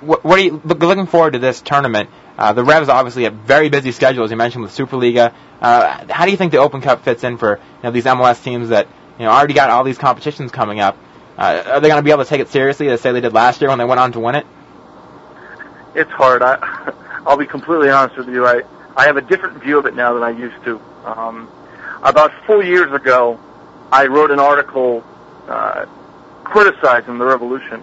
What, what are you look, looking forward to this tournament? Uh, the Revs obviously have very busy schedule, as you mentioned with Superliga. Uh, how do you think the Open Cup fits in for you know these MLS teams that you know already got all these competitions coming up? Uh, are they going to be able to take it seriously, as say they did last year when they went on to win it? It's hard. I, I'll be completely honest with you. I I have a different view of it now than I used to. Um, about four years ago, I wrote an article uh, criticizing the Revolution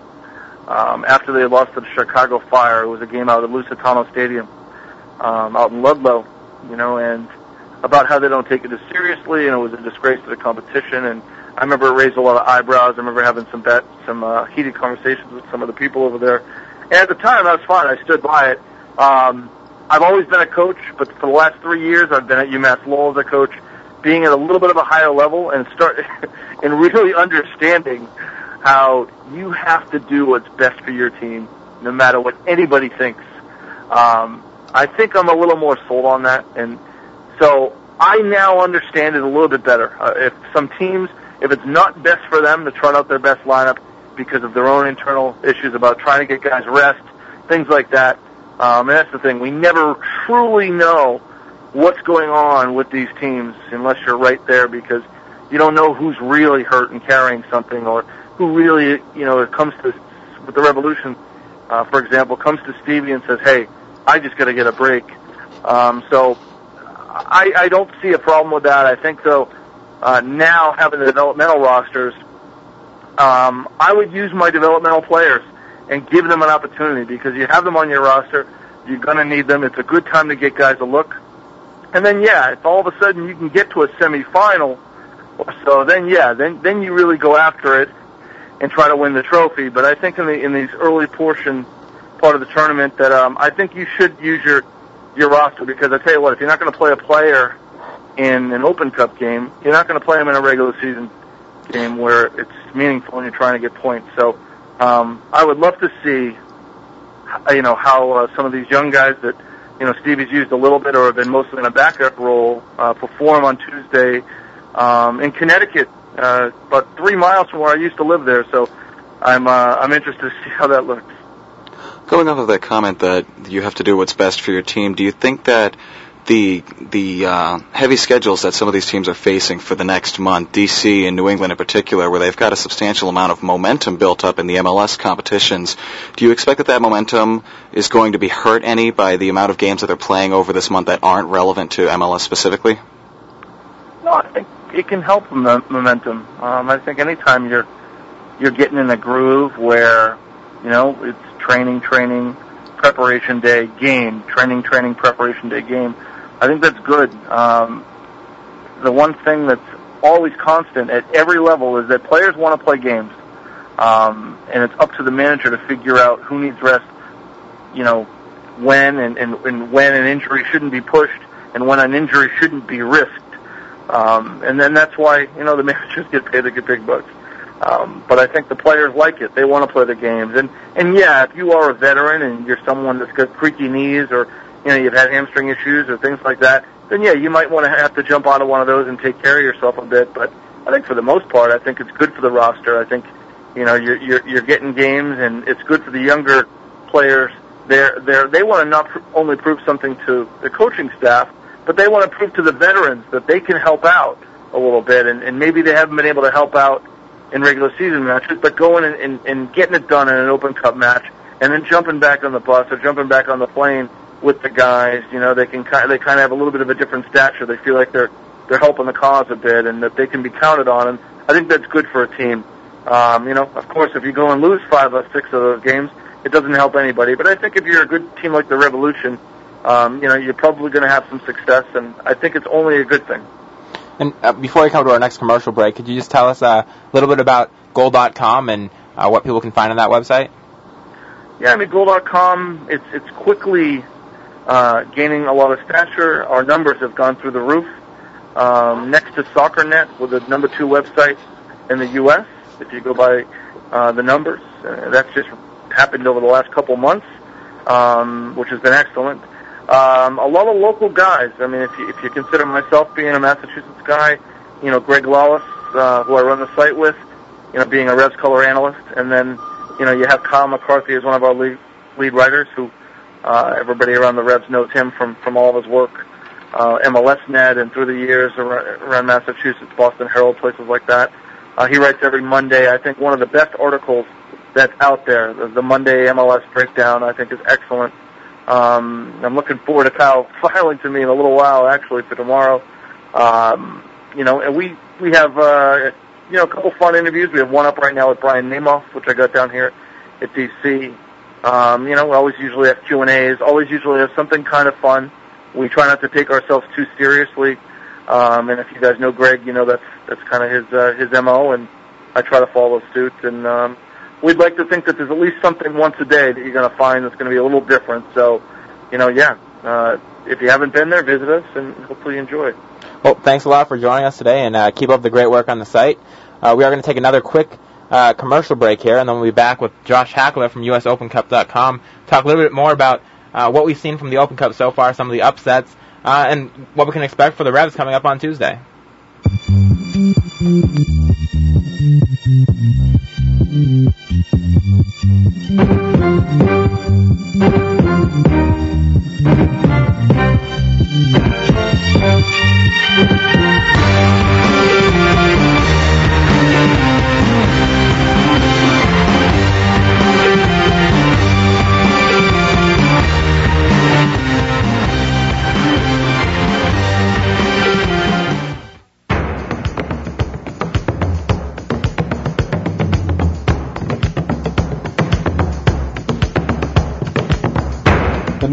um, after they lost to the Chicago Fire. It was a game out at Lusitano Stadium um, out in Ludlow, you know, and about how they don't take it as seriously, and it was a disgrace to the competition. And I remember it raised a lot of eyebrows. I remember having some bet, some uh, heated conversations with some of the people over there. And at the time, that was fine. I stood by it. Um, I've always been a coach, but for the last three years, I've been at UMass Lowell as a coach, being at a little bit of a higher level and start and really understanding how you have to do what's best for your team, no matter what anybody thinks. Um, I think I'm a little more sold on that, and so I now understand it a little bit better. Uh, if some teams, if it's not best for them to trot out their best lineup because of their own internal issues about trying to get guys rest, things like that, Um, and that's the thing. We never truly know what's going on with these teams unless you're right there because you don't know who's really hurt and carrying something or who really, you know, it comes to with the Revolution, uh, for example, comes to Stevie and says, "Hey, I just got to get a break." Um, so I, I don't see a problem with that. I think though uh, now having the developmental rosters, um, I would use my developmental players and give them an opportunity because you have them on your roster. You're going to need them. It's a good time to get guys a look. And then, yeah, if all of a sudden you can get to a semifinal or so, then yeah, then then you really go after it and try to win the trophy. But I think in the in these early portion part of the tournament that um, I think you should use your your roster because I tell you what, if you're not going to play a player in an Open Cup game, you're not going to play them in a regular season game where it's meaningful and you're trying to get points. So um, I would love to see, you know, how uh, some of these young guys that you know Stevie's used a little bit or have been mostly in a backup role uh, perform on Tuesday um, in Connecticut, uh, about three miles from where I used to live there. So I'm uh, I'm interested to see how that looks. Going off of that comment that you have to do what's best for your team, do you think that the the uh, heavy schedules that some of these teams are facing for the next month, DC and New England in particular, where they've got a substantial amount of momentum built up in the MLS competitions, do you expect that that momentum is going to be hurt any by the amount of games that they're playing over this month that aren't relevant to MLS specifically? No, I think it can help momentum. Um, I think anytime you're you're getting in a groove where you know it's training, training, preparation day, game, training, training, preparation day, game. I think that's good. Um, the one thing that's always constant at every level is that players want to play games, um, and it's up to the manager to figure out who needs rest. You know, when and, and, and when an injury shouldn't be pushed, and when an injury shouldn't be risked. Um, and then that's why you know the managers get paid the big bucks. Um, but I think the players like it. They want to play the games. And and yeah, if you are a veteran and you're someone that's got creaky knees or you know you've had hamstring issues or things like that, then yeah, you might want to have to jump onto one of those and take care of yourself a bit. But I think for the most part, I think it's good for the roster. I think you know you're you're, you're getting games and it's good for the younger players. They're they're they want to not pr- only prove something to the coaching staff, but they want to prove to the veterans that they can help out a little bit, and, and maybe they haven't been able to help out in regular season matches, but going and, and, and getting it done in an Open Cup match, and then jumping back on the bus or jumping back on the plane with the guys. You know, they can kind of, they kind of have a little bit of a different stature. They feel like they're they're helping the cause a bit, and that they can be counted on. And I think that's good for a team. Um, you know, of course, if you go and lose five or six of those games, it doesn't help anybody. But I think if you're a good team like the Revolution, um, you know, you're probably going to have some success, and I think it's only a good thing. And uh, before we come to our next commercial break, could you just tell us uh, a little bit about Goal.com and uh, what people can find on that website? Yeah, I mean, Goal.com, it's, it's quickly uh, gaining a lot of stature. Our numbers have gone through the roof. Um, next to SoccerNet, with the number two website in the U.S., if you go by uh, the numbers. Uh, that's just happened over the last couple months, um, which has been excellent. Um, a lot of local guys. I mean, if you, if you consider myself being a Massachusetts guy, you know, Greg Lawless, uh, who I run the site with, you know, being a Revs color analyst, and then, you know, you have Kyle McCarthy as one of our lead, lead writers who, uh, everybody around the Revs knows him from, from all of his work, uh, MLS.net and through the years around, Massachusetts, Boston Herald, places like that. Uh, he writes every Monday. I think one of the best articles that's out there, the, the Monday MLS breakdown, I think is excellent. Um, I'm looking forward to Kyle filing to me in a little while, actually, for tomorrow. Um, you know, and we we have uh, you know a couple fun interviews. We have one up right now with Brian Namoff, which I got down here at DC. Um, you know, we always usually have Q and A's. Always usually have something kind of fun. We try not to take ourselves too seriously. Um, and if you guys know Greg, you know that's that's kind of his uh, his mo, and I try to follow suit. And um, we'd like to think that there's at least something once a day that you're going to find that's going to be a little different. So, you know, yeah, uh, if you haven't been there, visit us and hopefully enjoy. Well, thanks a lot for joining us today, and uh, keep up the great work on the site. Uh, we are going to take another quick uh, commercial break here, and then we'll be back with Josh Hakala from USOpenCup.com. Talk a little bit more about uh, what we've seen from the Open Cup so far, some of the upsets, uh, and what we can expect for the Revs coming up on Tuesday.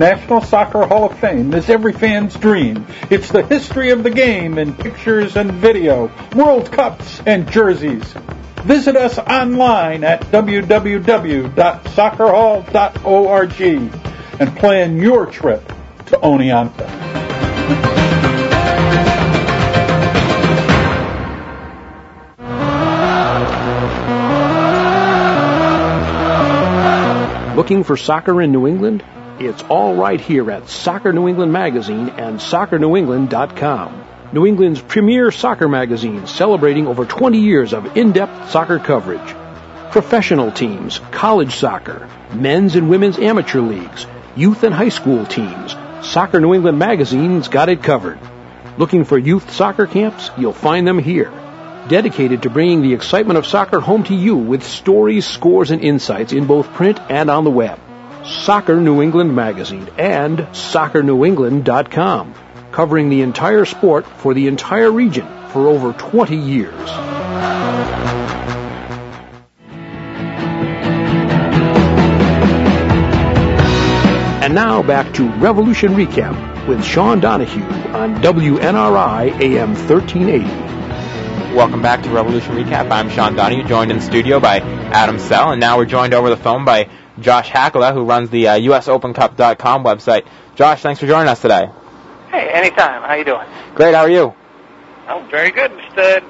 National Soccer Hall of Fame is every fan's dream. It's the history of the game in pictures and video, World Cups and jerseys. Visit us online at www.soccerhall.org and plan your trip to Oneonta. Looking for soccer in New England? It's all right here at Soccer New England Magazine and soccernewengland.com. New England's premier soccer magazine celebrating over 20 years of in-depth soccer coverage. Professional teams, college soccer, men's and women's amateur leagues, youth and high school teams. Soccer New England Magazine's got it covered. Looking for youth soccer camps? You'll find them here. Dedicated to bringing the excitement of soccer home to you with stories, scores, and insights in both print and on the web. Soccer New England Magazine and soccernewengland.com, covering the entire sport for the entire region for over 20 years. And now back to Revolution Recap with Sean Donahue on WNRI AM 1380. Welcome back to Revolution Recap. I'm Sean Donahue, joined in studio by Adam Sell, and now we're joined over the phone by Josh Hakala, who runs the uh, USOpenCup.com website. Josh, thanks for joining us today. Hey, anytime. How you doing? Great. How are you? Oh, very good. Just uh,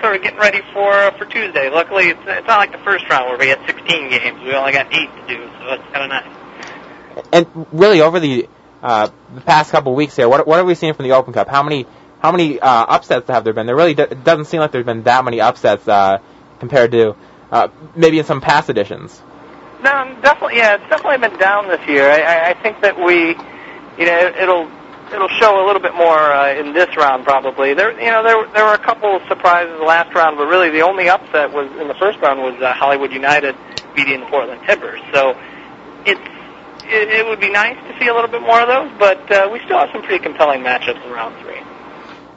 sort of getting ready for uh, for Tuesday. Luckily, it's it's not like the first round where we had 16 games. We only got eight to do, so it's kind of nice. And really, over the uh, the past couple of weeks here, what what have we seen from the Open Cup? How many how many uh, upsets have there been? There really do- doesn't seem like there's been that many upsets uh, compared to uh, maybe in some past editions. No, definitely. Yeah, it's definitely been down this year. I, I, think that we, you know, it'll it'll show a little bit more uh, in this round probably. There, you know, there there were a couple of surprises last round, but really the only upset was in the first round was uh, Hollywood United beating the Portland Timbers. So it's it, it would be nice to see a little bit more of those, but uh, we still have some pretty compelling matchups in round three.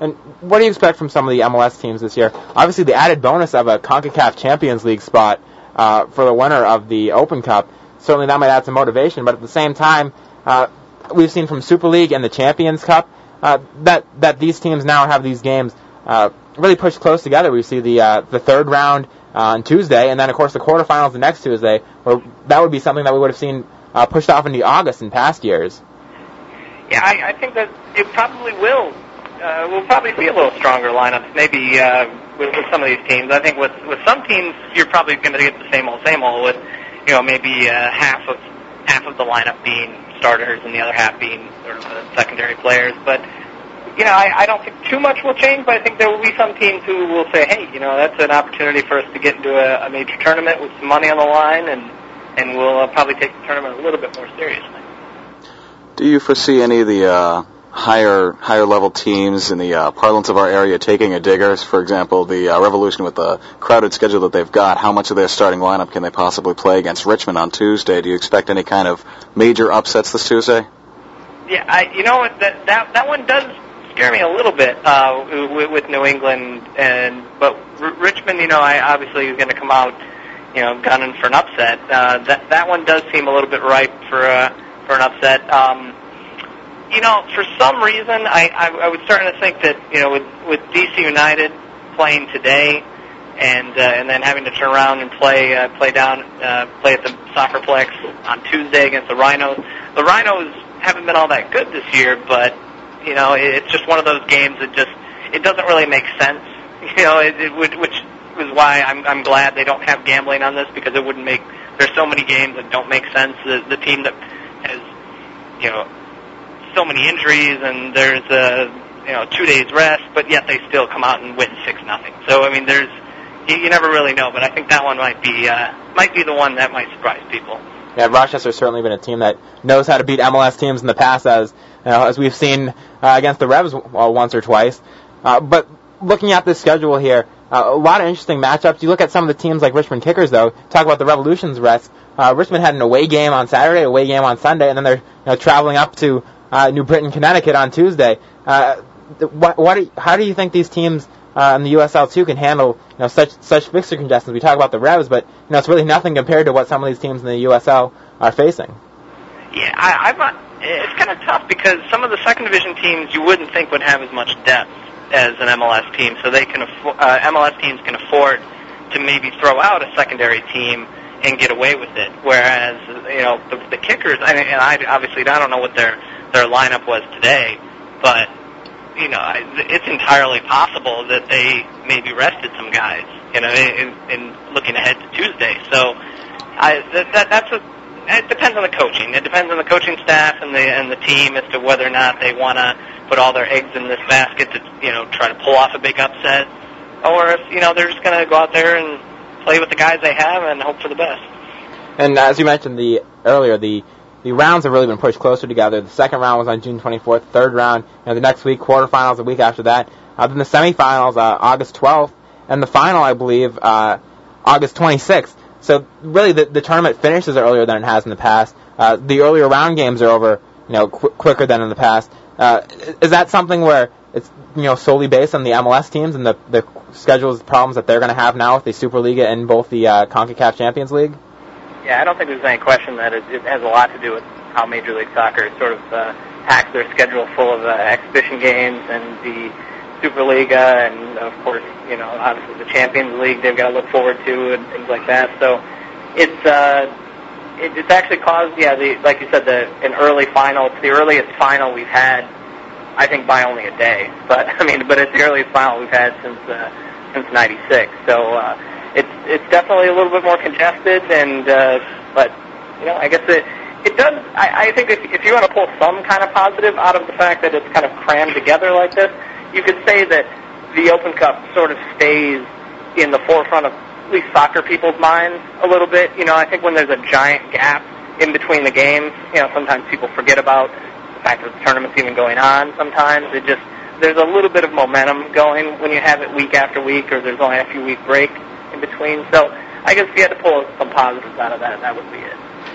And what do you expect from some of the MLS teams this year? Obviously, the added bonus of a CONCACAF Champions League spot uh, for the winner of the Open Cup, certainly that might add some motivation. But at the same time, uh, we've seen from Superliga and the Champions Cup uh, that that these teams now have these games uh, really pushed close together. We see the uh, the third round uh, on Tuesday, and then of course the quarterfinals the next Tuesday. Where that would be something that we would have seen uh, pushed off into August in past years. Yeah, I, I think that it probably will. Uh, we'll probably see a little stronger lineups, maybe uh, with, with some of these teams. I think with with some teams, you're probably going to get the same old, same old. With you know maybe uh, half of half of the lineup being starters and the other half being sort of uh, secondary players. But you know, I, I don't think too much will change. But I think there will be some teams who will say, hey, you know, that's an opportunity for us to get into a, a major tournament with some money on the line, and and we'll uh, probably take the tournament a little bit more seriously. Do you foresee any of the uh, higher higher level teams in the uh, parlance of our area taking a diggers? For example, the uh, Revolution with the crowded schedule that they've got, how much of their starting lineup can they possibly play against Richmond on Tuesday? Do you expect any kind of major upsets this Tuesday? Yeah, I, you know that that that one does scare me a little bit uh, with, with New England, and but R- Richmond, you know, I obviously is going to come out, you know, gunning for an upset. Uh, that that one does seem a little bit ripe for uh, for an upset. Um, you know, for some reason, I, I I was starting to think that you know with with DC United playing today, and uh, and then having to turn around and play uh, play down uh, play at the Soccerplex on Tuesday against the Rhinos. The Rhinos haven't been all that good this year, but you know it, it's just one of those games that just it doesn't really make sense. You know, it, it would which is why I'm I'm glad they don't have gambling on this because it wouldn't make there's so many games that don't make sense. The the team that has you know so many injuries and there's a you know two days rest, but yet they still come out and win six nothing. So I mean, there's you, you never really know, but I think that one might be uh, might be the one that might surprise people. Yeah, Rochester's certainly been a team that knows how to beat MLS teams in the past, as you know, as we've seen uh, against the Revs uh, once or twice. Uh, but looking at this schedule here, uh, a lot of interesting matchups. You look at some of the teams like Richmond Kickers, though. Talk about the Revolution's rest. Uh, Richmond had an away game on Saturday, away game on Sunday, and then they're you know, traveling up to uh, New Britain, Connecticut on Tuesday. Uh, what, what, do- how do you think these teams uh, in the USL two can handle you know such such fixture congestions? We talk about the Revs, but you know it's really nothing compared to what some of these teams in the USL are facing. Yeah, I, I'm not it's kind of tough because some of the second division teams you wouldn't think would have as much depth as an MLS team, so they can afford, uh, MLS teams can afford to maybe throw out a secondary team and get away with it. Whereas you know the, the kickers, I mean, and I obviously I don't know what their their lineup was today, but you know it's entirely possible that they maybe rested some guys. You know, in, in looking ahead to Tuesday. So I that, that that's a it depends on the coaching. It depends on the coaching staff and the and the team as to whether or not they want to put all their eggs in this basket to you know try to pull off a big upset, or if you know they're just going to go out there and play with the guys they have and hope for the best. And as you mentioned the earlier, the the rounds have really been pushed closer together. The second round was on June 24th. Third round, you know, the next week. Quarterfinals a week after that. Uh, then the semifinals, uh, August 12th, and the final, I believe, uh, August 26th. So really, the, the tournament finishes earlier than it has in the past. Uh, the earlier round games are over, you know, qu- quicker than in the past. Uh, is that something where it's you know solely based on the MLS teams and the the schedules problems that they're going to have now with the Superliga and both the uh, Concacaf Champions League? Yeah, I don't think there's any question that it, it has a lot to do with how Major League Soccer sort of uh, packs their schedule full of uh, exhibition games and the Superliga and of course, you know, obviously the Champions League they've got to look forward to and things like that. So it's uh it, it's actually caused yeah, the like you said the an early final. It's the earliest final we've had I think by only a day. But I mean, but it's the earliest final we've had since uh since 96. So uh it's it's definitely a little bit more congested and uh but you know, I guess it it does I, I think if if you want to pull some kind of positive out of the fact that it's kind of crammed together like this, you could say that the Open Cup sort of stays in the forefront of at least soccer people's minds a little bit. You know, I think when there's a giant gap in between the games, you know, sometimes people forget about the fact that the tournament's even going on. Sometimes it just there's a little bit of momentum going when you have it week after week, or there's only a few week break in between. So I guess if you had to pull some positives out of that, that would be it.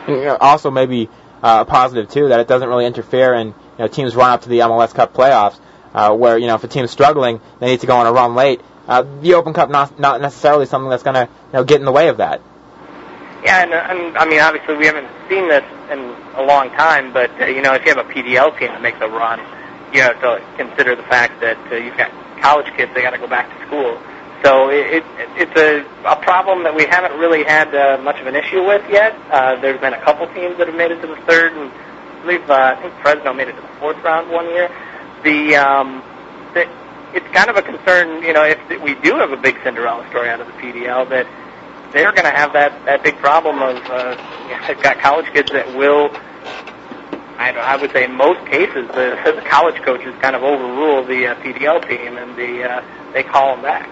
And, you know, also maybe uh, a positive too that it doesn't really interfere in you know teams run up to the MLS Cup playoffs uh, where you know if a team's struggling, they need to go on a run late. Uh, the Open Cup not not necessarily something that's going to you know get in the way of that. Yeah, and, and I mean obviously we haven't seen this in a long time, but uh, you know if you have a PDL team that makes a run, you have to consider the fact that uh, you've got college kids they got to go back to school. So it, it it's a a problem that we haven't really had uh, much of an issue with yet. Uh, there's been a couple teams that have made it to the third, and I believe uh, I think Fresno made it to the fourth round one year the um, the, it's kind of a concern, you know, if we do have a big Cinderella story out of the PDL, that they're going to have that that big problem of uh, they've got college kids that will. I, I would say in most cases the, the college coaches kind of overrule the uh, PDL team and the uh, they call them back.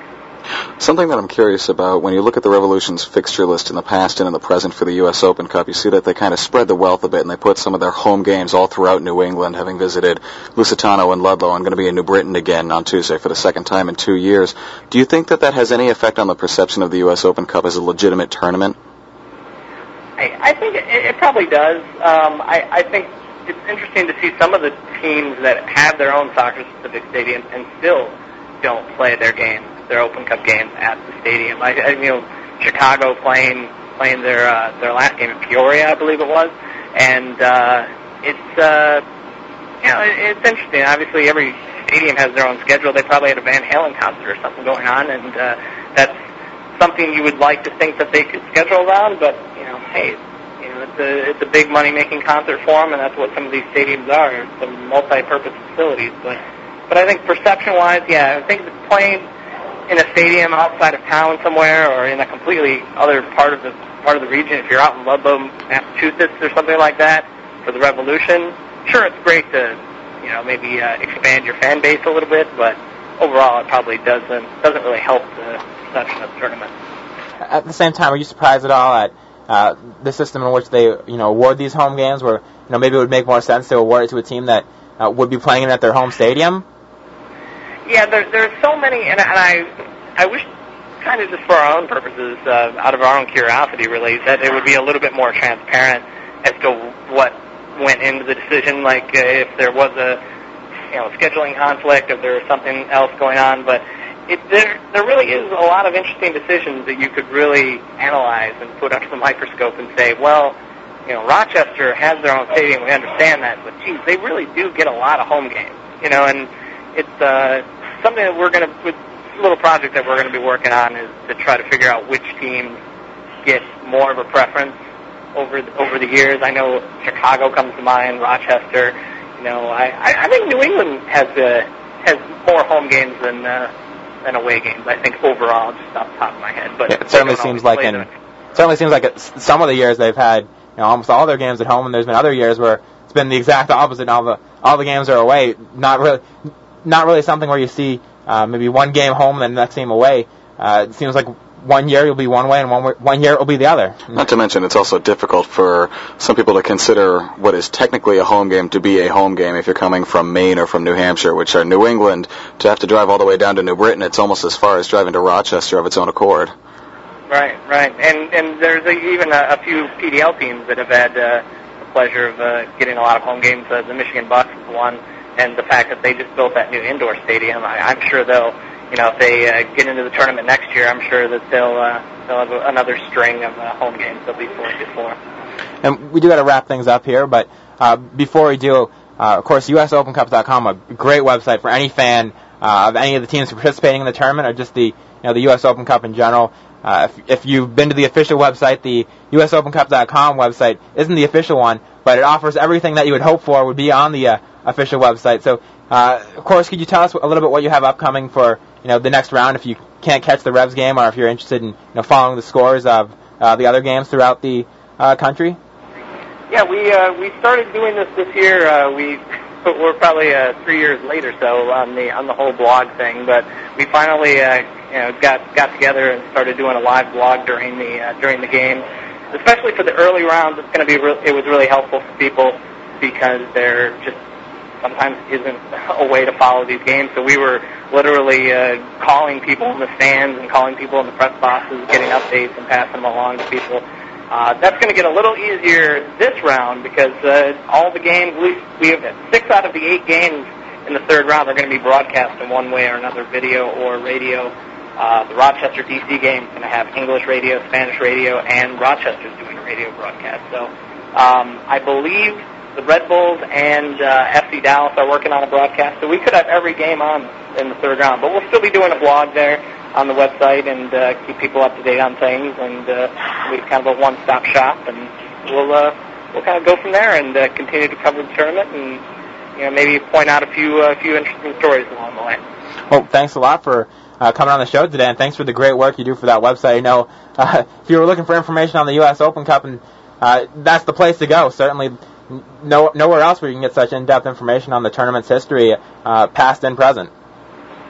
Something that I'm curious about, when you look at the Revolution's fixture list in the past and in the present for the U.S. Open Cup, you see that they kind of spread the wealth a bit and they put some of their home games all throughout New England, having visited Lusitano and Ludlow and going to be in New Britain again on Tuesday for the second time in two years. Do you think that that has any effect on the perception of the U.S. Open Cup as a legitimate tournament? I, I think it, it probably does. Um, I, I think it's interesting to see some of the teams that have their own soccer-specific stadiums and still don't play their games, their Open Cup games at the stadium. I, I you know, Chicago playing playing their uh, their last game in Peoria, I believe it was, and uh, it's uh, you know it, it's interesting. Obviously, every stadium has their own schedule. They probably had a Van Halen concert or something going on, and uh, that's something you would like to think that they could schedule around. But you know, hey, you know, it's a it's a big money making concert for them, and that's what some of these stadiums are. Some multi-purpose facilities, but but I think perception-wise, yeah, I think playing in a stadium outside of town somewhere or in a completely other part of the part of the region, if you're out in Ludlow, Massachusetts, or something like that for the Revolution, sure, it's great to you know maybe uh, expand your fan base a little bit, but overall, it probably doesn't doesn't really help the perception of the tournament. At the same time, are you surprised at all at uh, the system in which they you know award these home games, where you know maybe it would make more sense to award it to a team that uh, would be playing it at their home stadium? Yeah, there, there's so many, and, and I, I wish, kind of just for our own purposes, uh, out of our own curiosity, really, that it would be a little bit more transparent as to what went into the decision. Like uh, if there was a, you know, scheduling conflict, if there was something else going on, but it, there, there really is a lot of interesting decisions that you could really analyze and put under the microscope and say, well, you know, Rochester has their own stadium. We understand that, but geez, they really do get a lot of home games. You know, and it's uh, something that we're going to, with a little project that we're going to be working on is to try to figure out which teams get more of a preference over over the years. I know Chicago comes to mind, Rochester. You know, I I, think New England has uh, has more home games than uh, than away games. I think overall, just off the top of my head. But Yeah, it certainly seems like them. certainly seems like some of the years they've had you know almost all their games at home, and there's been other years where it's been the exact opposite. And all the all the games are away. Not really, not really something where you see uh, maybe one game home and then the next game away. Uh, it seems like one year you'll be one way and one way, one year it will be the other. Not to mention, it's also difficult for some people to consider what is technically a home game to be a home game if you're coming from Maine or from New Hampshire, which are New England. To have to drive all the way down to New Britain, it's almost as far as driving to Rochester of its own accord. Right, right, and and there's a, even a, a few PDL teams that have had uh, the pleasure of uh, getting a lot of home games. Uh, the Michigan Bucks is one, and the fact that they just built that new indoor stadium, I, I'm sure they'll, you know, if they uh, get into the tournament next year, I'm sure that they'll uh, they'll have another string of uh, home games they'll be selected for. And we do got to wrap things up here, but uh, before we do, uh, of course, USOpenCup.com, a great website for any fan uh, of any of the teams participating in the tournament or just the you know the U.S. Open Cup in general. Uh, if, if you've been to the official website, the USOpenCup.com website isn't the official one, but it offers everything that you would hope for would be on the uh, official website. So, uh, of course, could you tell us a little bit what you have upcoming for you know the next round if you can't catch the Revs game or if you're interested in you know following the scores of uh, the other games throughout the uh, country? Yeah, we uh, we started doing this this year. Uh, we we're probably uh, three years late or so on the on the whole blog thing, but we finally uh, you know got got together and started doing a live blog during the uh, during the game. Especially for the early rounds, it's going to be re- it was really helpful for people because they're just sometimes isn't a way to follow these games. So we were literally uh, calling people in the stands and calling people in the press boxes, getting updates and passing them along to people. Uh, that's going to get a little easier this round because uh, all the games we we have six out of the eight games in the third round are going to be broadcast in one way or another, video or radio. Uh, the Rochester DC game is going to have English radio, Spanish radio, and Rochester's doing a radio broadcast. So um, I believe the Red Bulls and uh, FC Dallas are working on a broadcast, so we could have every game on in the third round. But we'll still be doing a blog there on the website and uh, keep people up to date on things, and uh, we kind of a one-stop shop, and we'll uh, we'll kind of go from there and uh, continue to cover the tournament, and you know maybe point out a few uh, few interesting stories along the way. Well, thanks a lot for uh, coming on the show today, and thanks for the great work you do for that website. I know uh, if you were looking for information on the U.S. Open Cup, and uh, that's the place to go. Certainly, no, nowhere else where you can get such in-depth information on the tournament's history, uh, past and present.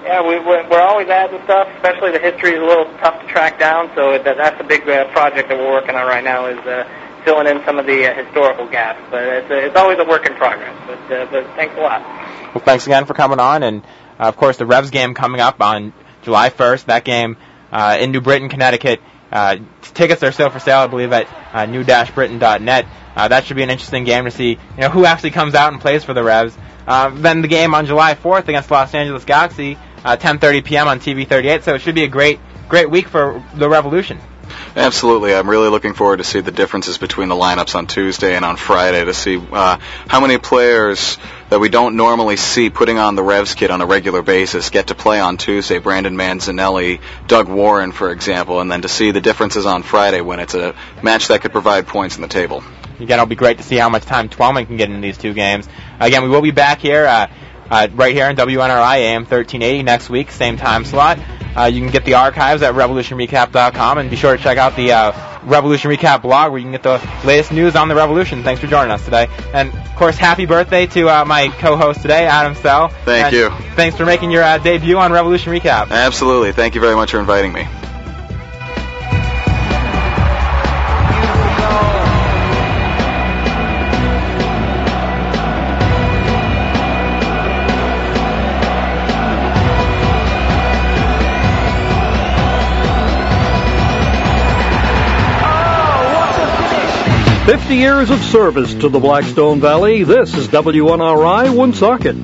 Yeah, we, we're, always adding stuff, especially the history is a little tough to track down, so that, that's a big uh, project that we're working on right now is uh, filling in some of the uh, historical gaps. But it's, uh, it's always a work in progress. But, uh, but thanks a lot. Well, thanks again for coming on, and uh, of course the Revs game coming up on July 1st. That game uh, in New Britain, Connecticut. Uh, tickets are still for sale, I believe, at uh, new-britain.net. Uh, that should be an interesting game to see, you know, who actually comes out and plays for the Revs. Uh, then the game on July 4th against Los Angeles Galaxy, uh, 10:30 p.m. on TV 38. So it should be a great, great week for the Revolution. Absolutely. I'm really looking forward to see the differences between the lineups on Tuesday and on Friday to see uh, how many players that we don't normally see putting on the Revs kit on a regular basis get to play on Tuesday. Brandon Manzonelli, Doug Warren, for example, and then to see the differences on Friday when it's a match that could provide points in the table. Again, it'll be great to see how much time Twellman can get in these two games. Again, we will be back here, uh, uh, right here on WNRI AM 1380 next week, same time slot. Uh, you can get the archives at revolutionrecap.com and be sure to check out the uh, Revolution Recap blog where you can get the latest news on the Revolution. Thanks for joining us today. And, of course, happy birthday to uh, my co-host today, Adam Sell. Thank And you. Thanks for making your uh, debut on Revolution Recap. Absolutely. Thank you very much for inviting me. Fifty years of service to the Blackstone Valley. This is WNRI Woonsocket.